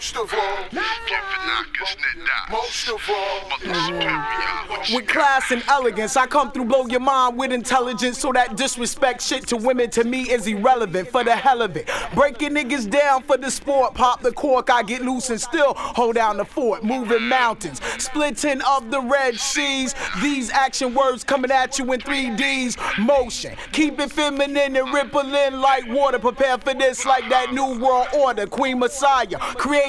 Most of all, most of all, with class and elegance, I come through blow your mind with intelligence. So that disrespect shit to women to me is irrelevant for the hell of it. Breaking niggas down for the sport, pop the cork, I get loose and still hold down the fort. Moving mountains, splitting of the Red Seas. These action words coming at you in 3Ds. Motion, keep it feminine and rippling like water. Prepare for this like that new world order. Queen Messiah,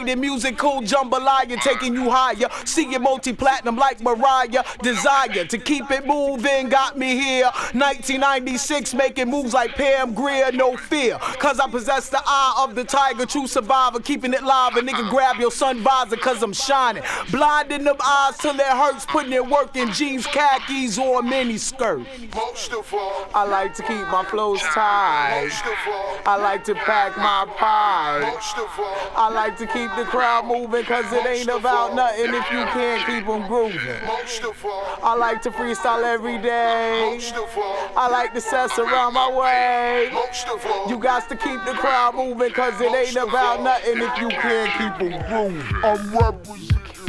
creating musical jambalaya, taking you higher. See it multi platinum like Mariah. Desire to keep it moving got me here. 1996, making moves like Pam Grier, no fear. Cause I possess the eye of the tiger, true survivor, keeping it live. A nigga grab your sun visor cause I'm shining. Blinding them eyes till it hurts, putting in work in jeans, khakis, or a mini skirt. most of all, I like to keep my flows tight. most of all, I like to pack my pipe. most of all, I like to keep the crowd moving cause it ain't about nothing if you can't keep them grooving. I like to freestyle every day. I like to sess around my way. You got to keep the crowd moving cause it ain't about nothing if you can't keep them grooving. I'm representing.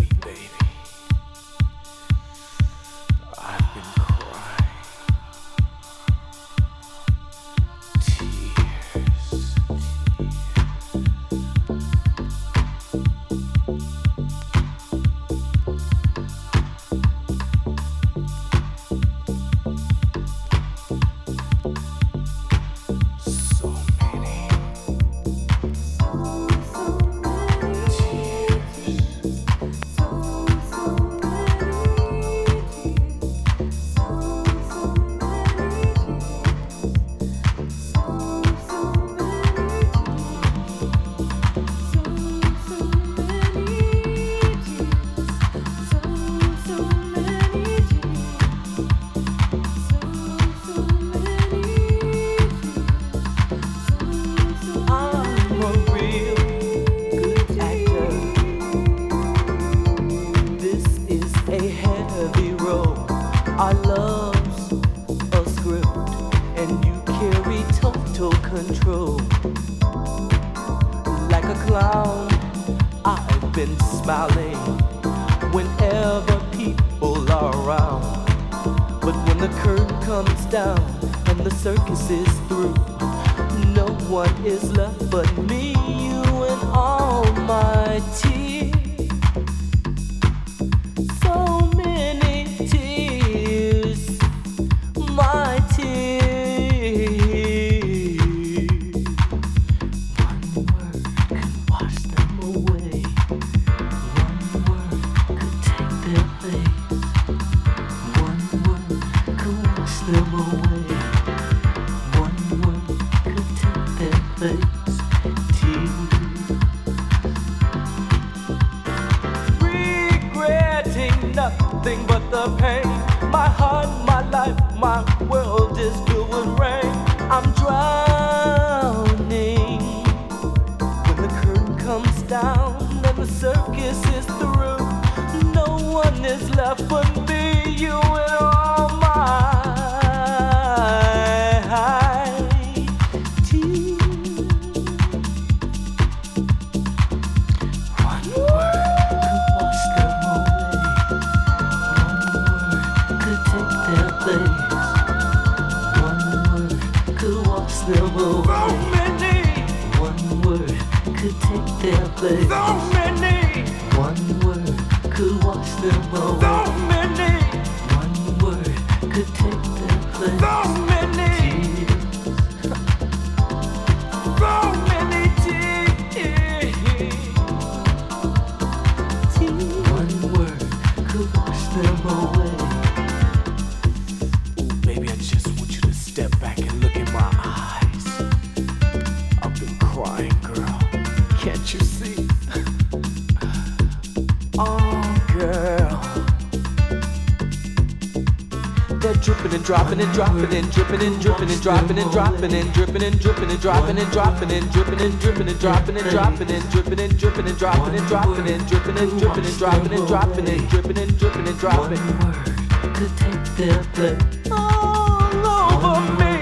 And dropping and dropping and dripping and dripping and dropping and dropping and dripping and dripping and dropping and dropping and dripping and dripping and dropping and dropping and dripping and dripping and dropping and dropping and dripping and dripping and dropping and dropping and dripping and dripping and dropping. One word could take their place. All over me.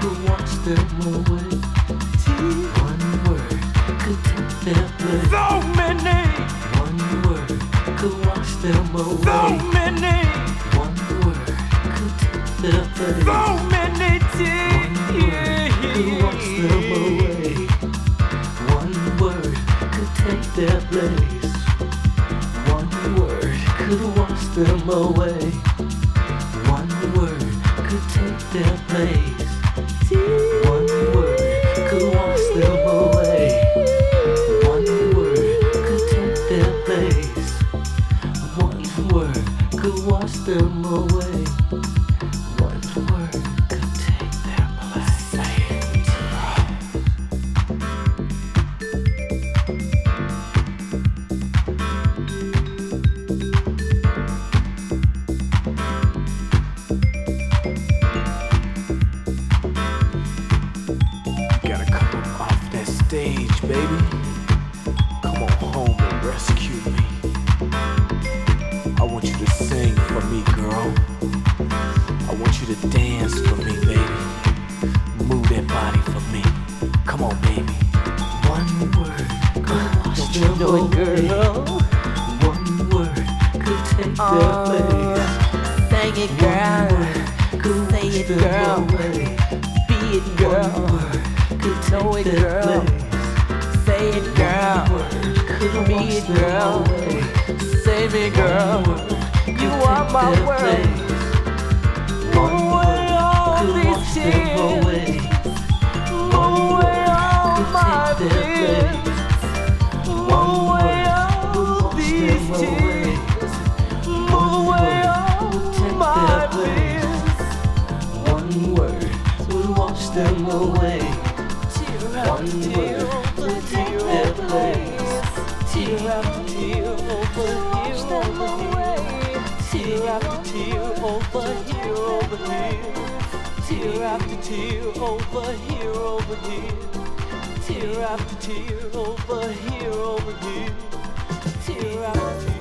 Could wash them away. One word could take their place. So many, could wash them So away. many, their baby. Come on home and rescue me. I want you to sing for me, girl. I want you to dance for me, baby. Move that body for me. Come on, baby. One word could wash them know it, girl. One word could take their place. Sing it, girl. Could Say it, girl. away. Be it, One girl. word could Know take it, girl. Them girl. Save me, girl. You are my world. Tear after tear over here over here. Tear after tear over here over here. Tear after tear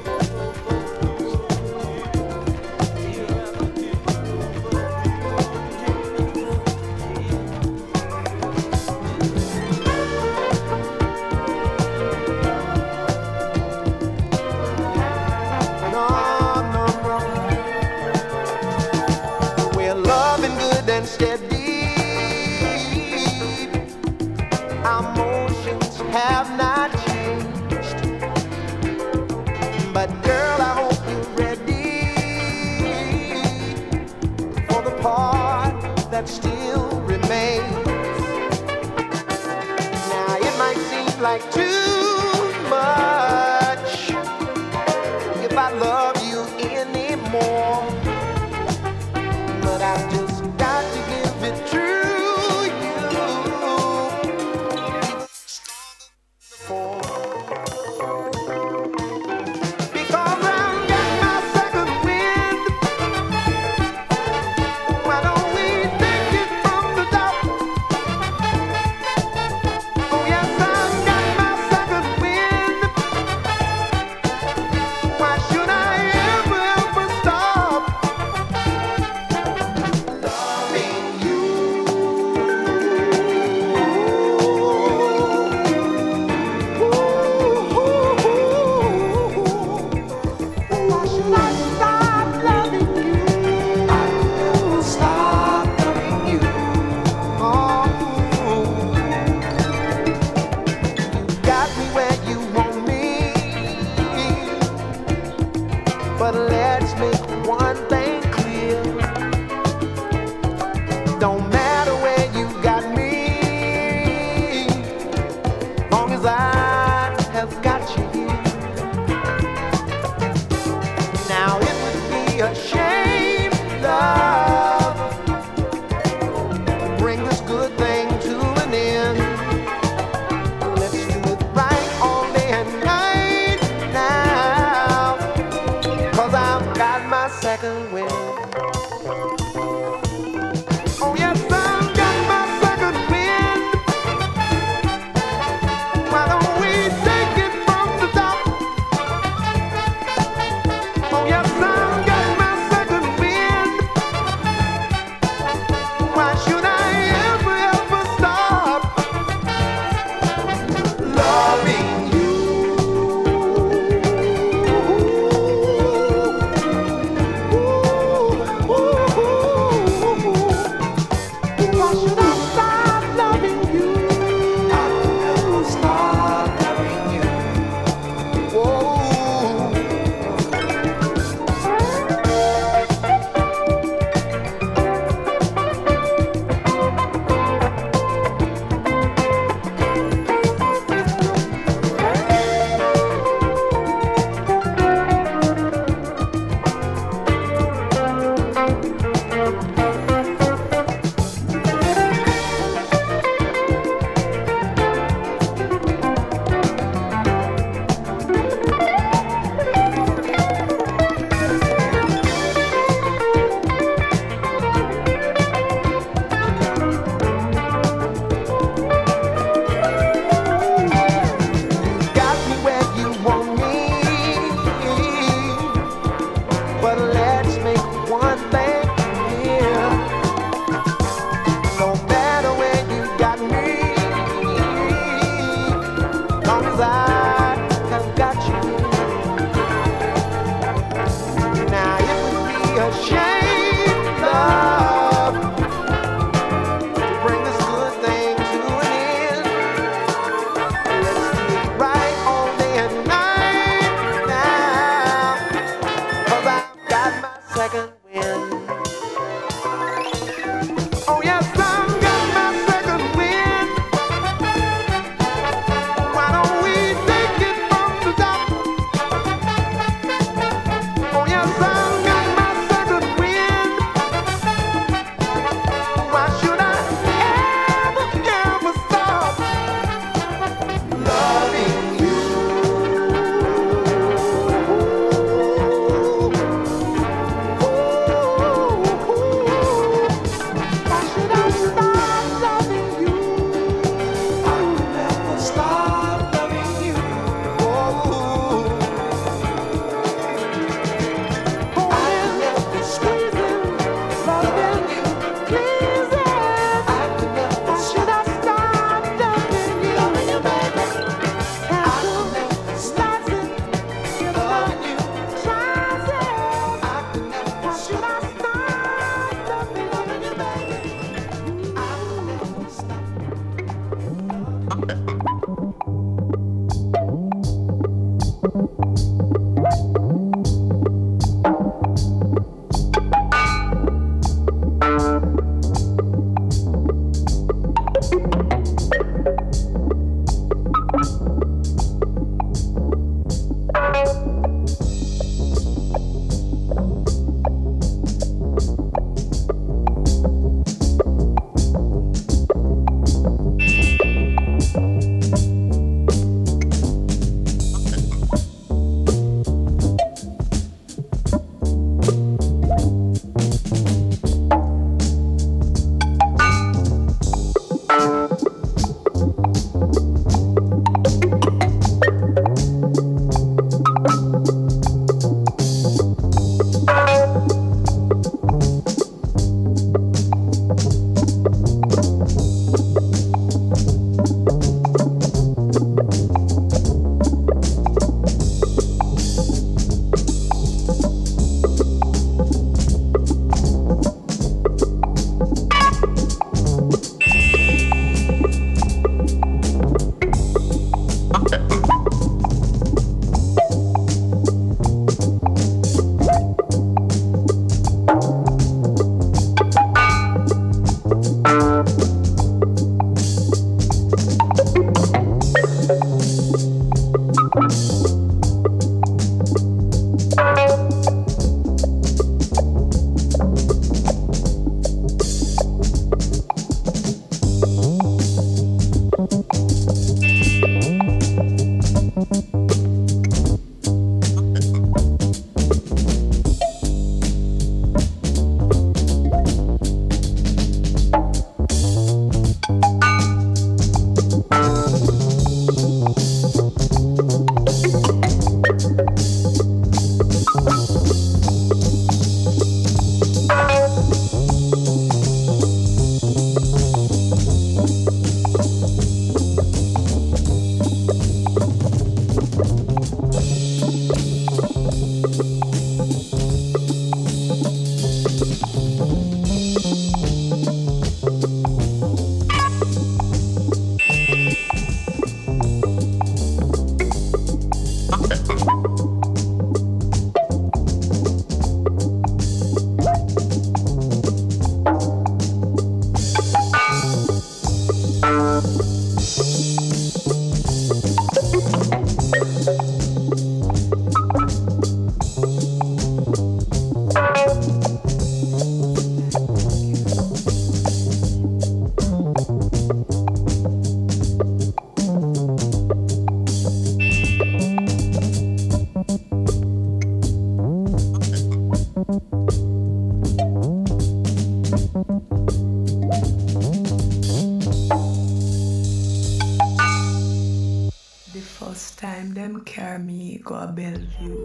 à Bellevue.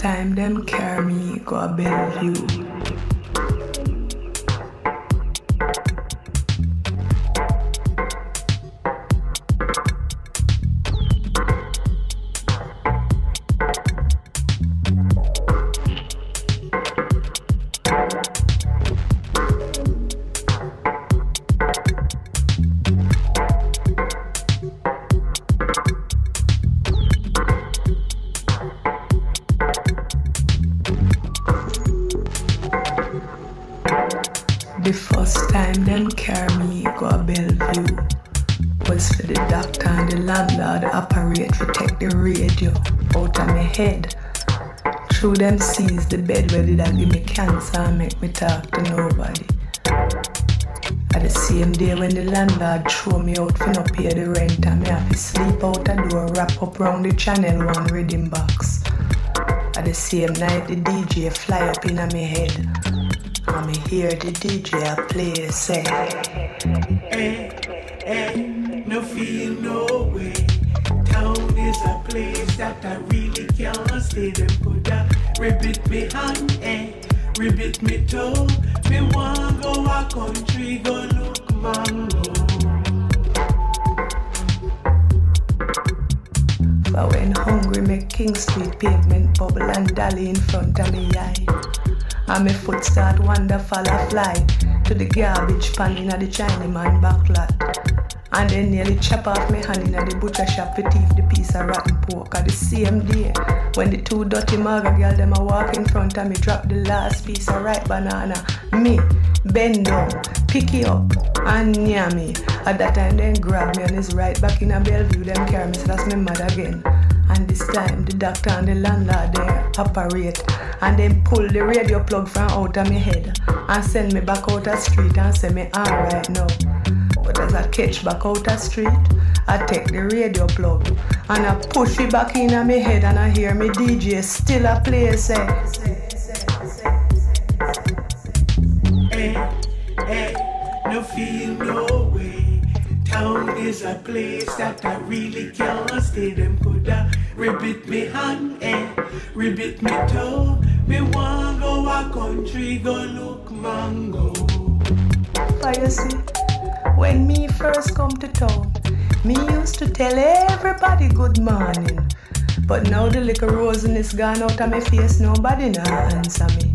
Time them carry me go a Bellevue. Them seas, the bed where did I give me cancer and make me talk to nobody. At the same day when the landlord throw me out for no pay the rent and me have to sleep out a door wrap up round the channel one reading box. At the same night the DJ fly up in my head and me hear the DJ play say Hey, hey, no feel no way Town is a place that I really can't stay Them coulda ribbit me hand, eh, ribbit me toe. Me want go a country, go look mango. But when hungry, make King Street pavement bubble and dolly in front of me eye. And my foot start wander, fall a fly to the garbage pan in the Chinaman backlot. And they nearly chop off my hand in the butcher shop to thief the piece of rotten pork. At the same day, when the two dirty maga girl them a walk in front of me, drop the last piece of ripe banana. Me, bend down, pick it up, and near me. At that time, then grab me and is right back in a Bellevue. Them carry me, so that's my mother again. And this time, the doctor and the landlord they operate and then pull the radio plug from out of my head and send me back out the street and say me alright now. As I catch back out the street, I take the radio plug and I push it back in my head and I hear me DJ still a play say. Hey, hey, no feel no way. Town is a place that I really can't stay. Them coulda ribbit me hand, eh, ribbit me toe. Me want go a country, go look mango. You see. When me first come to town, me used to tell everybody good morning. But now the little is gone out of my face, nobody now answer me.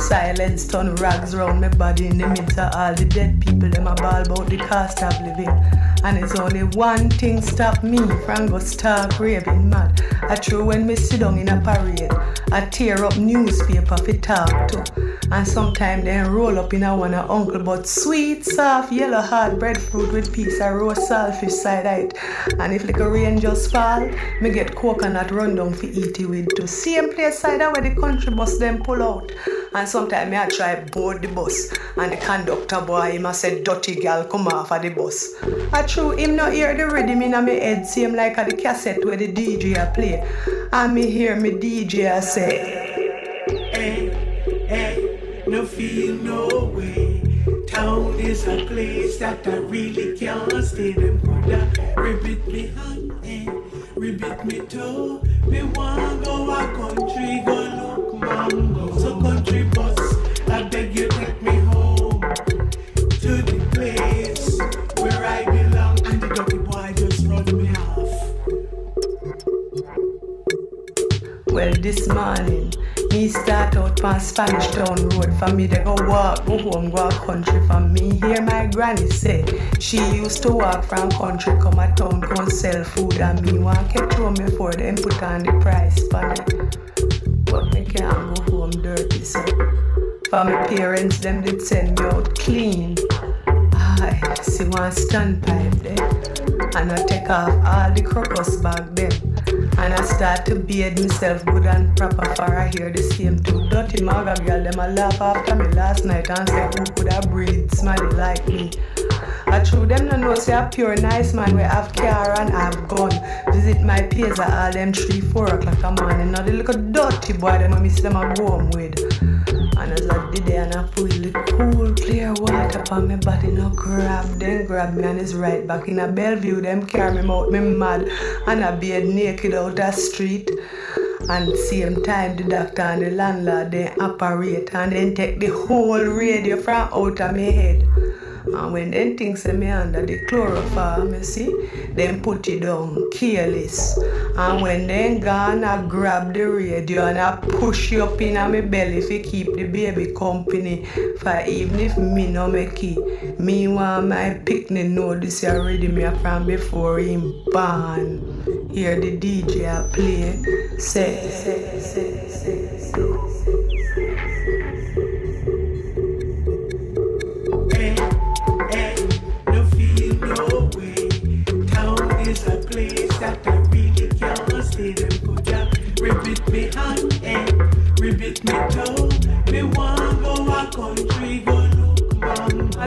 Silence turn rags round my body in the midst of all the dead people. Them a ball about the cost of living. And it's only one thing stop me from go start raving mad. I true when me sit down in a parade, I tear up newspaper for talk to. And sometimes then roll up in a one a uncle but sweet, soft, yellow hard breadfruit with piece of roast saltfish side out. And if like a rain just fall, me get coconut run down for eat it with to same place side where the country bus them pull out. And sometimes me I try board the bus and the conductor boy him a say dirty gal come off of the bus. I true him not hear the rhythm in my head, same like a the cassette where the DJ a play. And me hear me DJ say, Hey, hey, no feel no way. Town is a place that I really can't stay. Them coulda ribbit me hand, eh, ribbit me toe. Me want go a country, go look mango. So country bus, Well, this morning, me start out on Spanish Town Road. For me, they go walk, go home, go a country. For me, hear my granny say she used to walk from country, come a town, go sell food. And me want catch home before them put on the price for it. But me can't go home dirty, so. For my parents, them did send me out clean. I see one standpipe there. And I take off all the crocus bag them. And I start to bathe myself good and proper for I hear the same two dirty maga girl them a laugh after me last night and say who could have breathed smelly like me. I true them no know say a pure nice man we have car and have gun. Visit my peers at all them three, four o'clock a morning. Now the little dirty boy them I miss them a home with. And as I did there and I put the cool clear water upon my body, no grab, then grab me and it's right back in a Bellevue. Them carry me out, me mad, and I be naked out the street. And same time the doctor and the landlord they operate and then take the whole radio from out of my head. And when them things me under the chloroform, you see, then put it down careless. And when then gone, I grab the radio and I push it up in my belly to keep the baby company. For even if me no make it, me want my picnic this already me from before him born. Hear the DJ I play, say, say, say, say, say.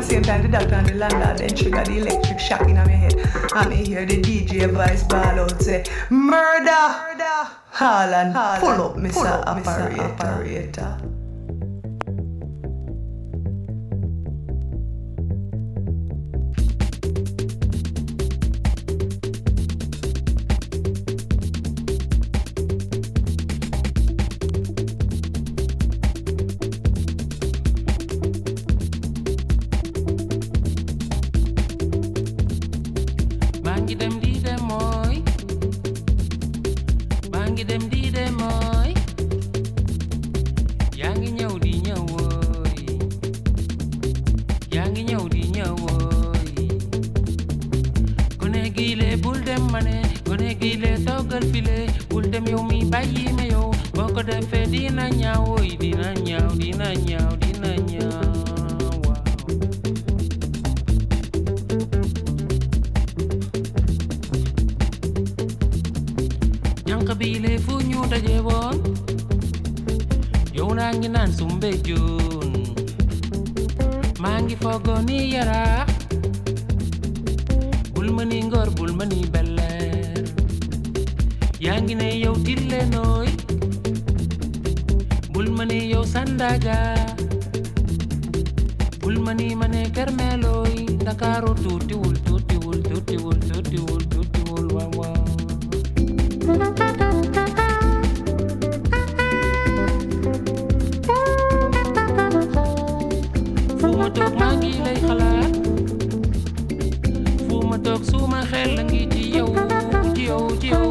Same time, the doctor and the landlord then trigger the electric shock in my head. And me hear the DJ voice ball out say, Murder! Harlan, pull up, Mr. Operator. maa sumbe jun. Mangi fogoni yara. Bulmani ngor bulmani yangi ne yow tille noy bulmani yow sandaga. Bulmani mane kermeloy dakaro tuti wul tuti wul tuti wul tuti wul tuti wul wawa toog maa ngi lay xalaat. Fu ma toog suma xel la ngi ci yow ci yow ci yow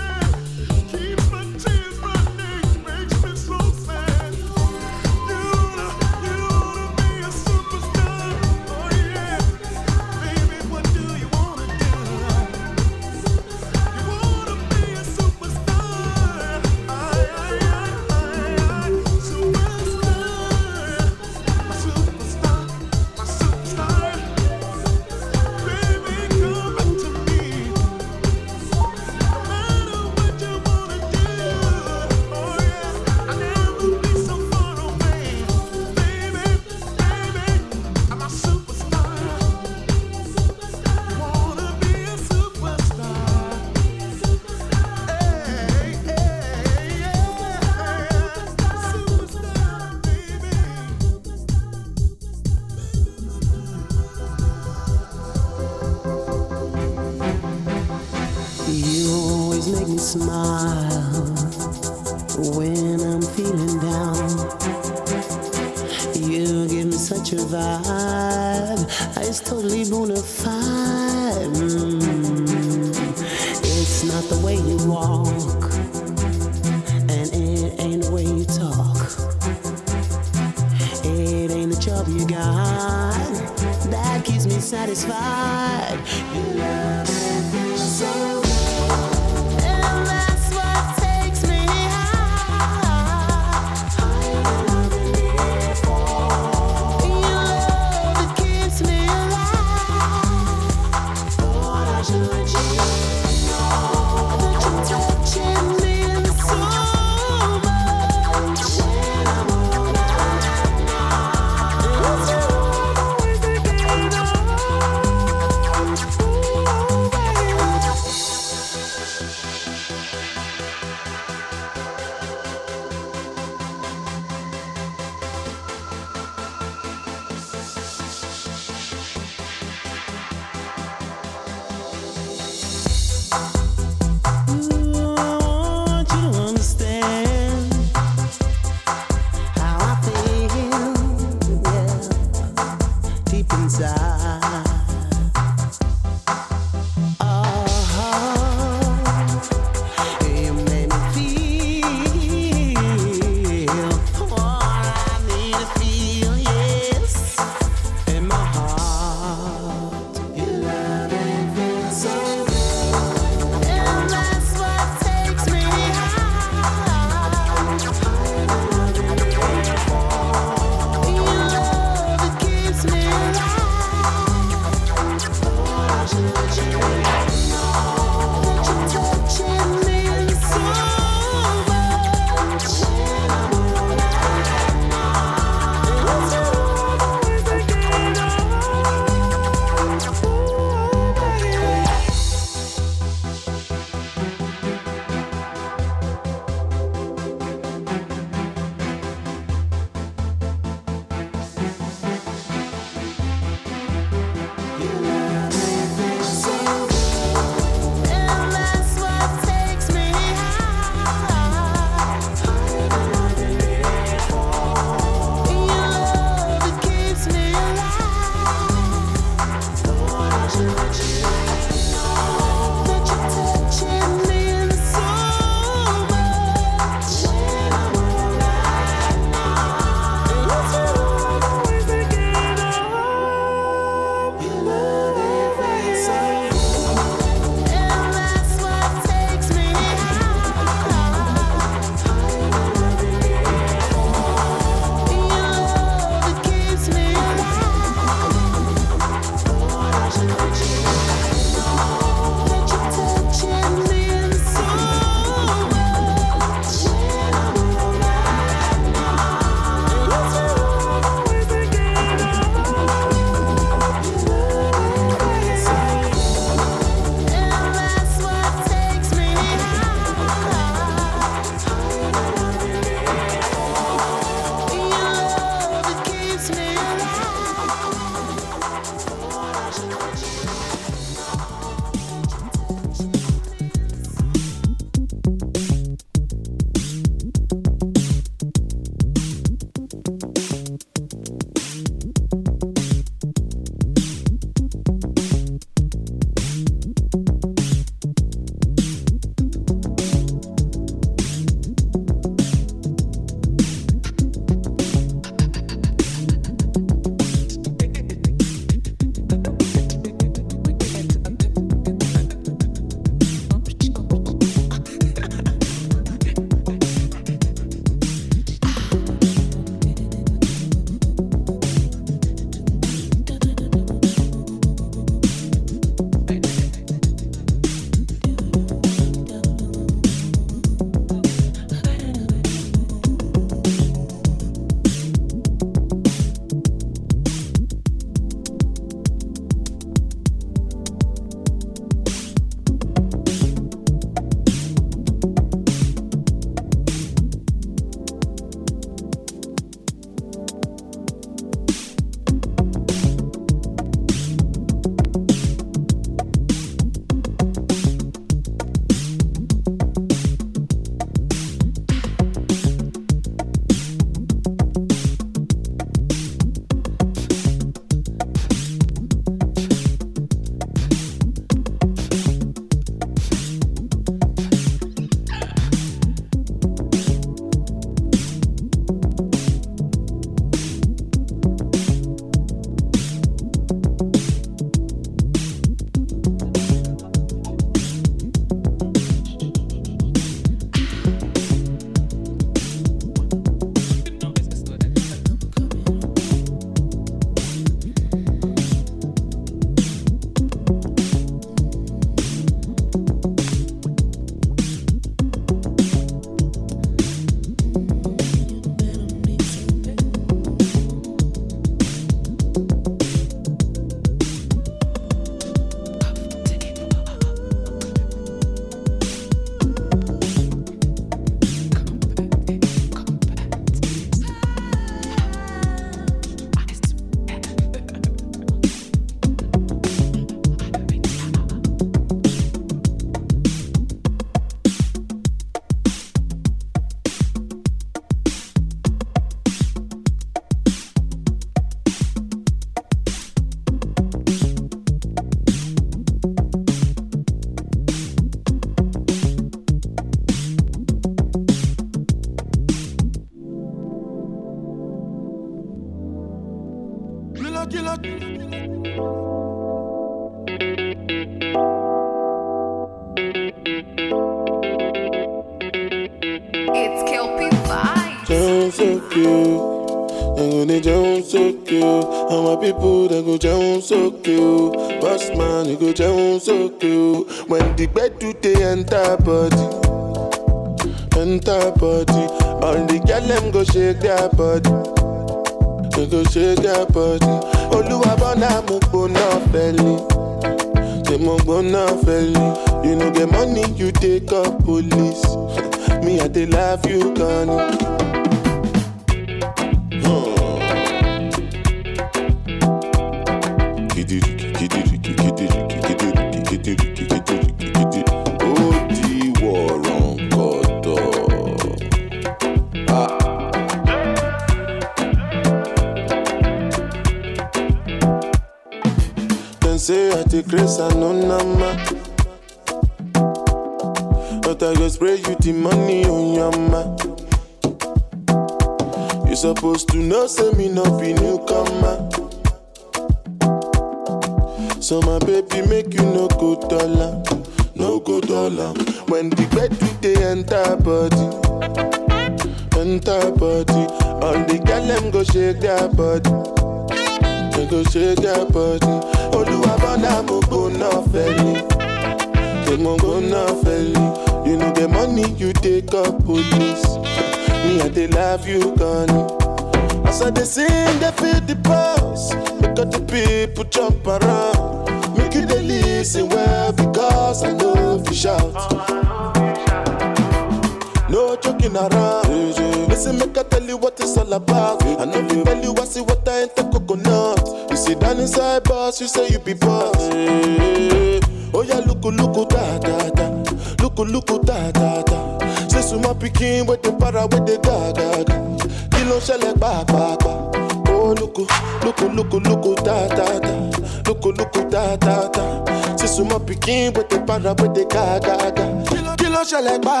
select by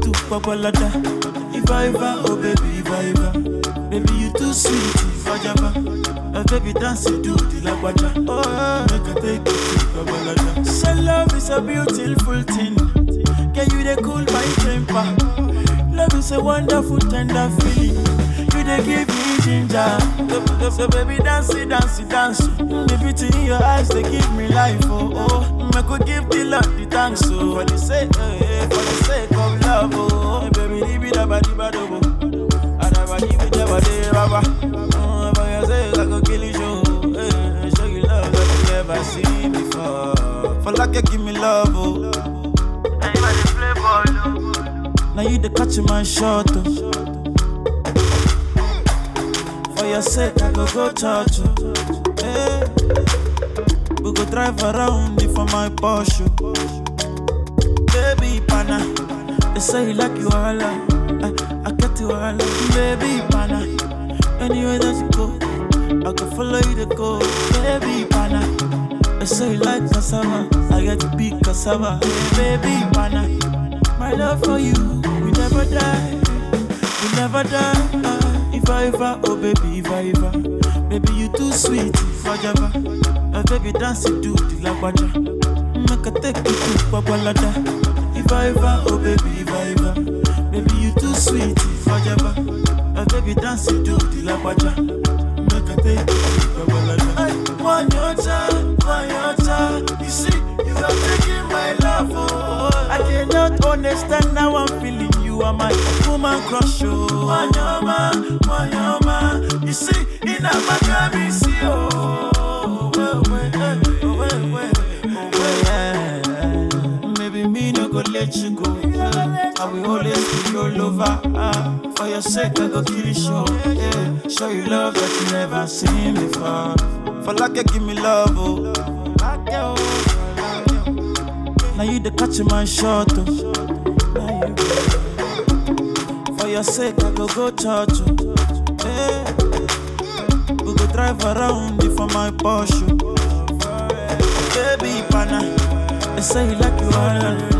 too popolada. Iva Iva, oh baby if I ever, baby you too sweet Iva Java. Oh baby dance it to the lagwaja. Oh, make I take it to popolada. So love is a beautiful thing. Can you they cool my temper? Love is a wonderful tender feeling. You they give me ginger. So baby dance it, dance it, dance. The beauty in your eyes they give me life. Oh oh, make I give the Lord the thanks. Oh, for the sake, eh, eh for the sake of Oh. Baby, leave it up, I did bad, oh. I never leave it, never did, rubber. Oh, if I say, I go kill you, show. Show you love that you never seen before. For like you give me love, oh. Now you the catch my shot, oh. For your I go go touch you. We go drive around for my Porsche. I say you like you all I, I get you all Baby, pana. Anyway that you go I can follow you to go. Baby, pana. I say you like cassava. I get to be cassava. Baby, pana. My love for you We never die. We never die. Uh, If I ever, oh baby, if I ever Baby, you too sweet, fajava uh, ah, Baby, dance you do, the lagwaja. Make a take you to Babalada If I ever, oh baby, you too sweet, ever, uh, baby dance it to the lagwaja, make a take you Babalada. One your time, one your time, you see, you are taking my love, oh. I cannot understand how I'm feeling. You are my woman crush, oh. Wanyama, wanyama, you see, in a Maccabi, see, oh. Eh, oh, oh, eh. Maybe me no go let you go. I will always be your lover. ah. For your sake, I go kill you show. Yeah. Show you love that you never seen before. For like you give me love, oh. Now you the catch my shot, oh. For your sake, I go go church, oh. Yeah. We go drive around for my Porsche. Baby, pana. They say you like you all.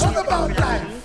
Talk about life.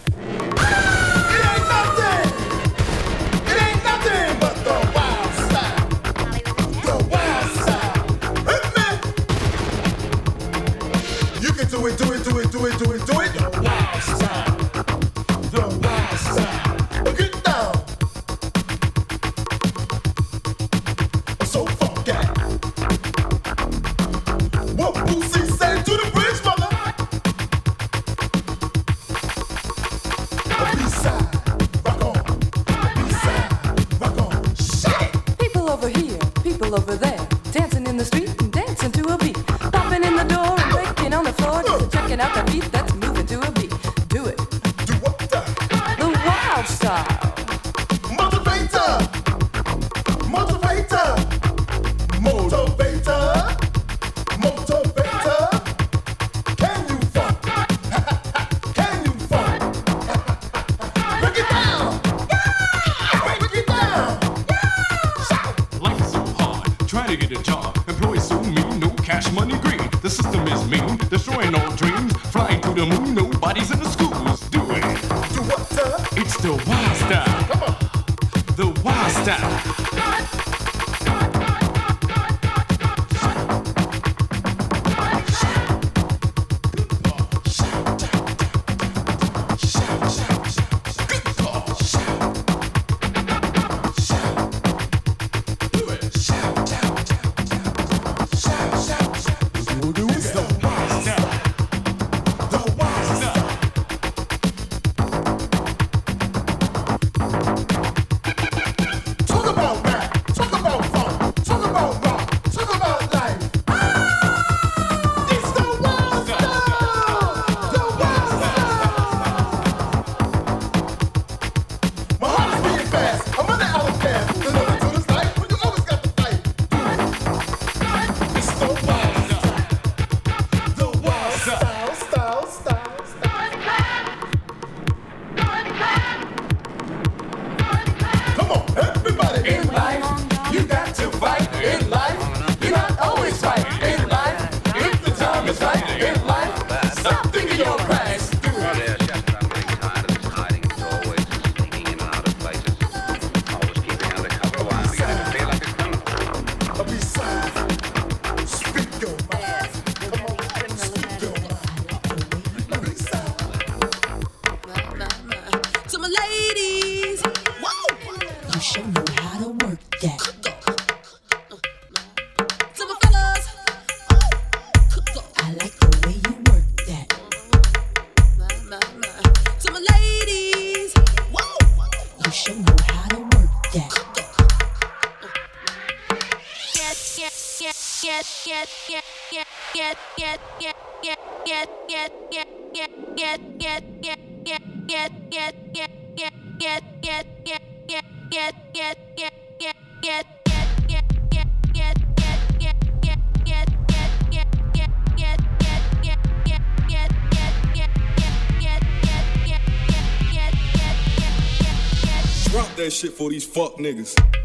shit for these fuck niggas.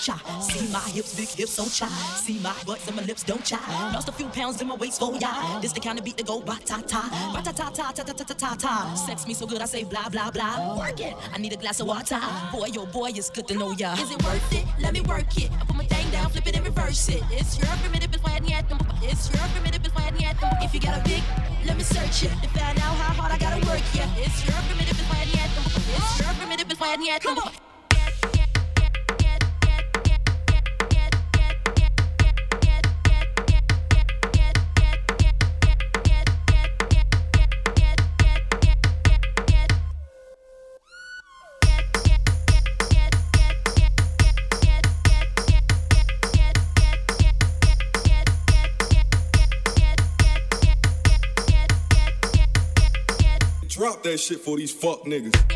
don't try. See my hips, big hips, so try. See my butts and my lips, don't try. Lost a few pounds in my waist, for ya. This the kind of beat that go ba ta ta, ba ta ta ta ta ta ta ta ta ta. Sex me so good, I say blah blah blah. Work it. I need a glass of water. Boy, yo, boy, it's good to know ya. Is it worth it? Let me work it. I put my thing down, flip it and reverse it. It's your primitive, it's why I need them. It's your primitive, it's why I need them. If you got a big, let me search it to find out how hard I gotta work. Yeah, it's your primitive, it's why I need them. It's your primitive, it's why I need them. Come on. That shit for these fuck niggas.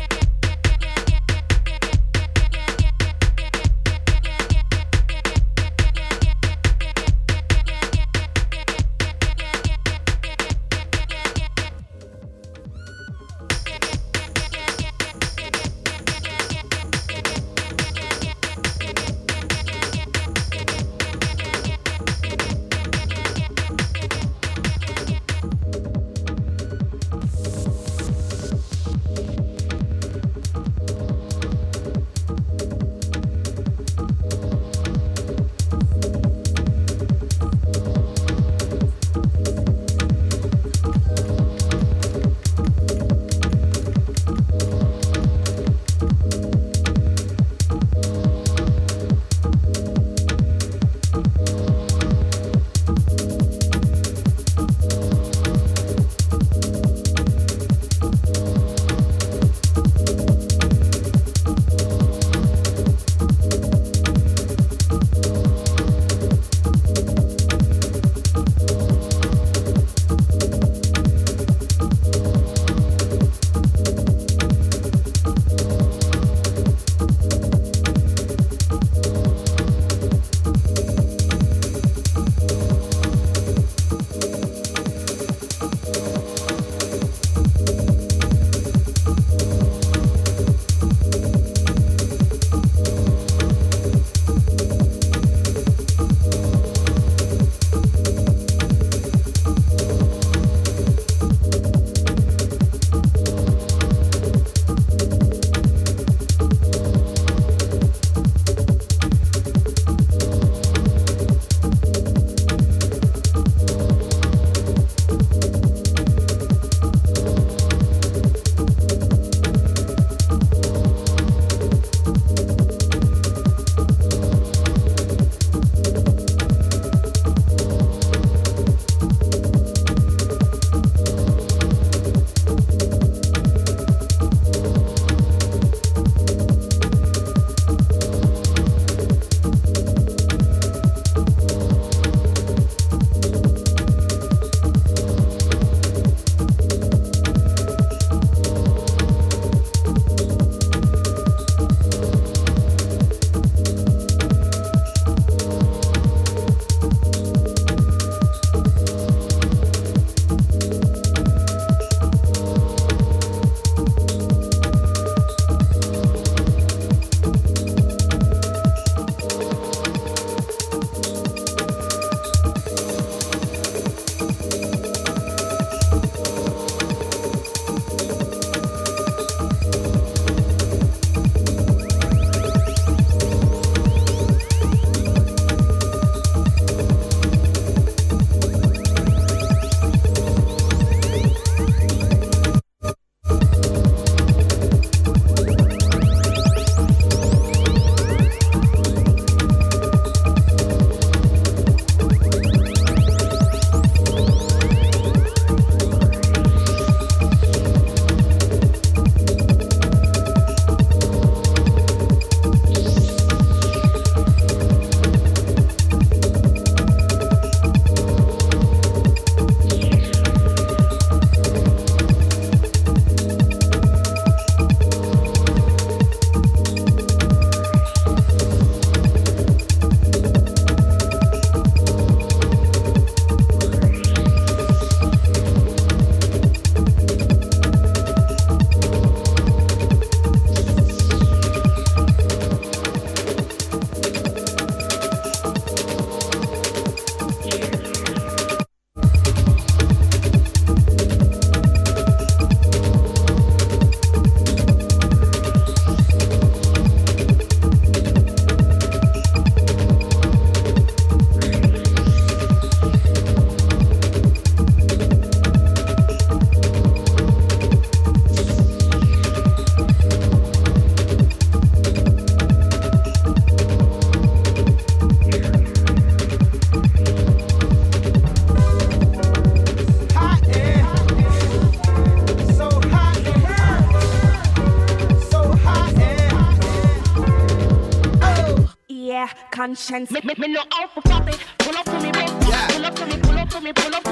conscience. Me, me, me no out for profit. Pull up to me, bro. Yeah. Pull up to me, pull up to me, pull up.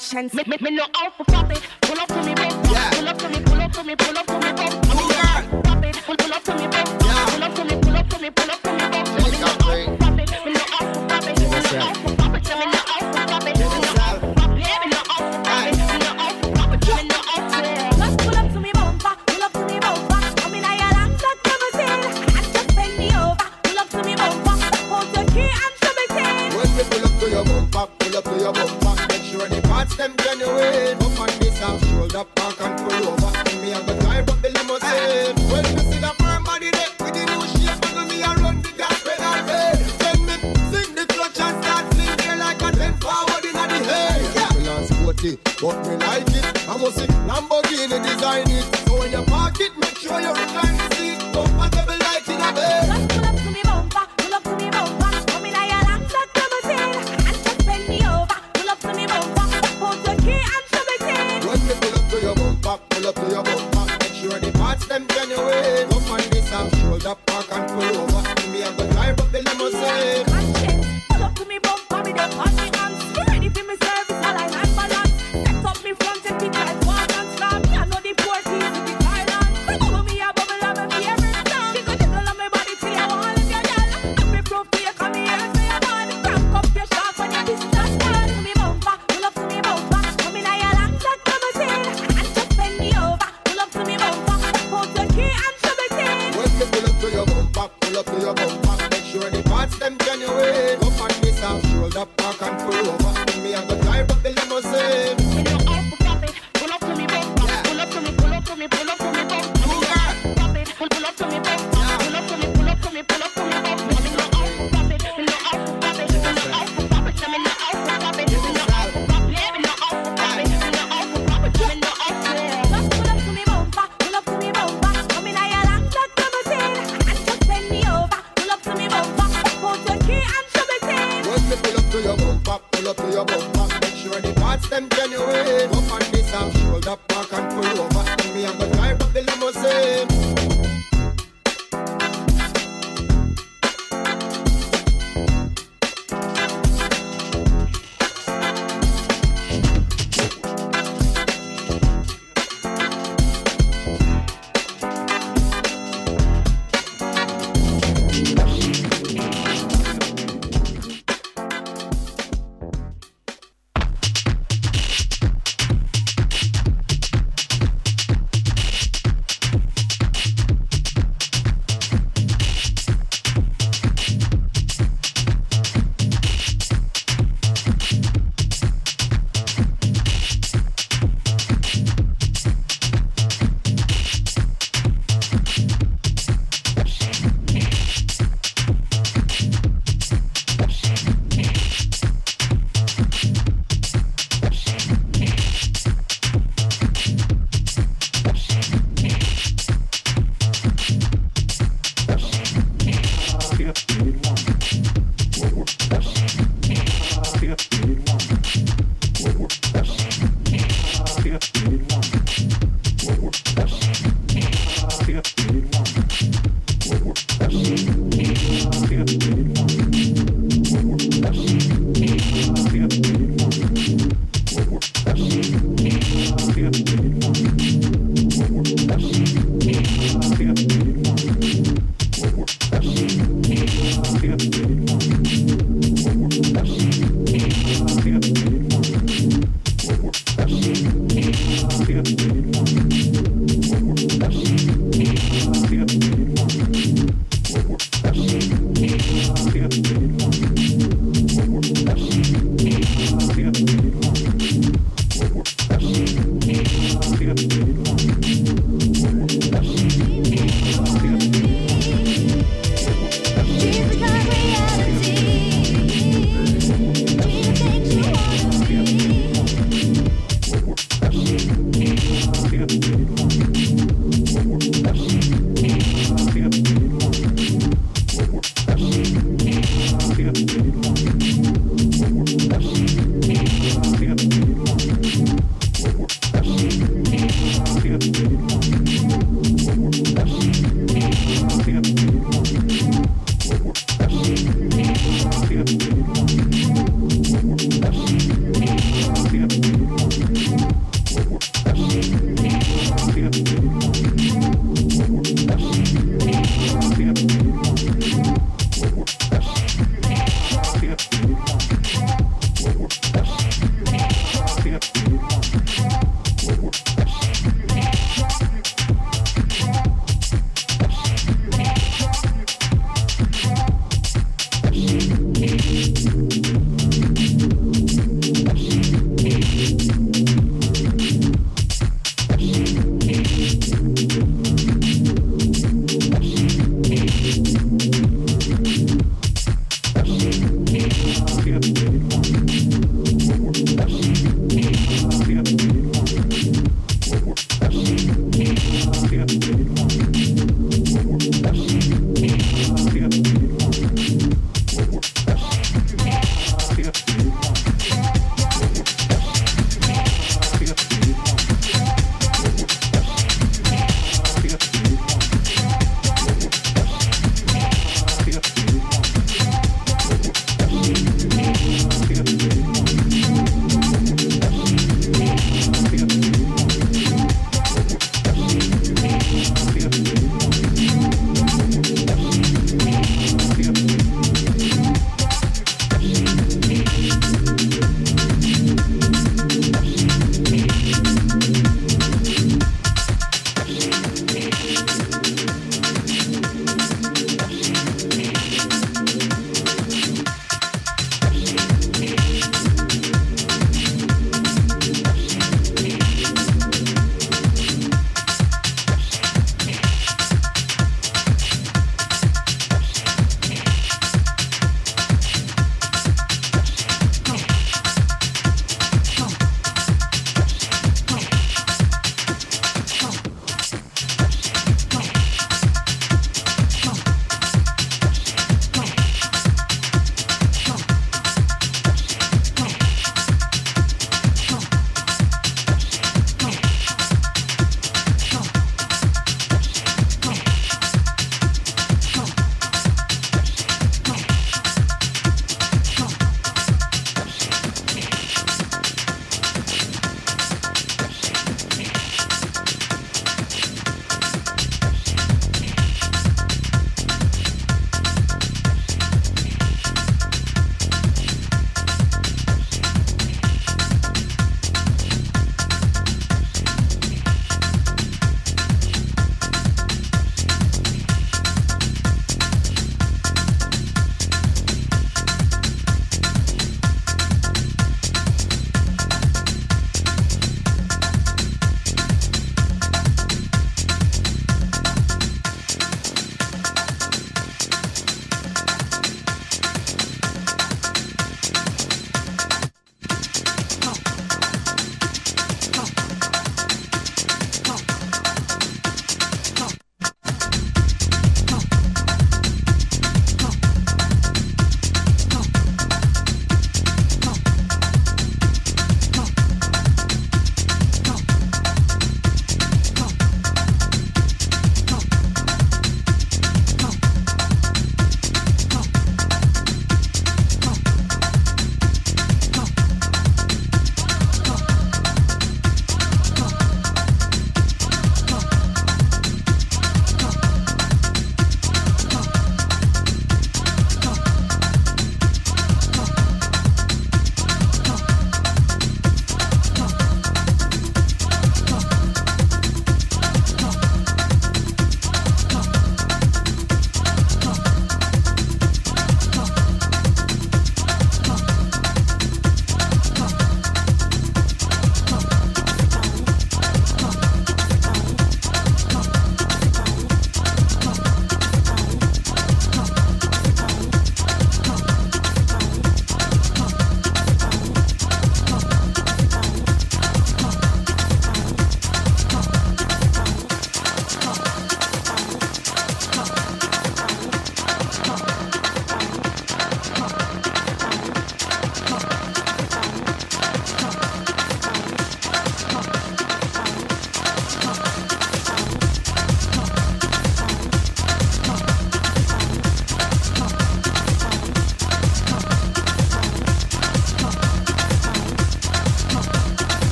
conscience. Me, me, me no back, pull up to your bum back. Make sure the parts them genuine. Come on this, I'm shoulder park and pull up.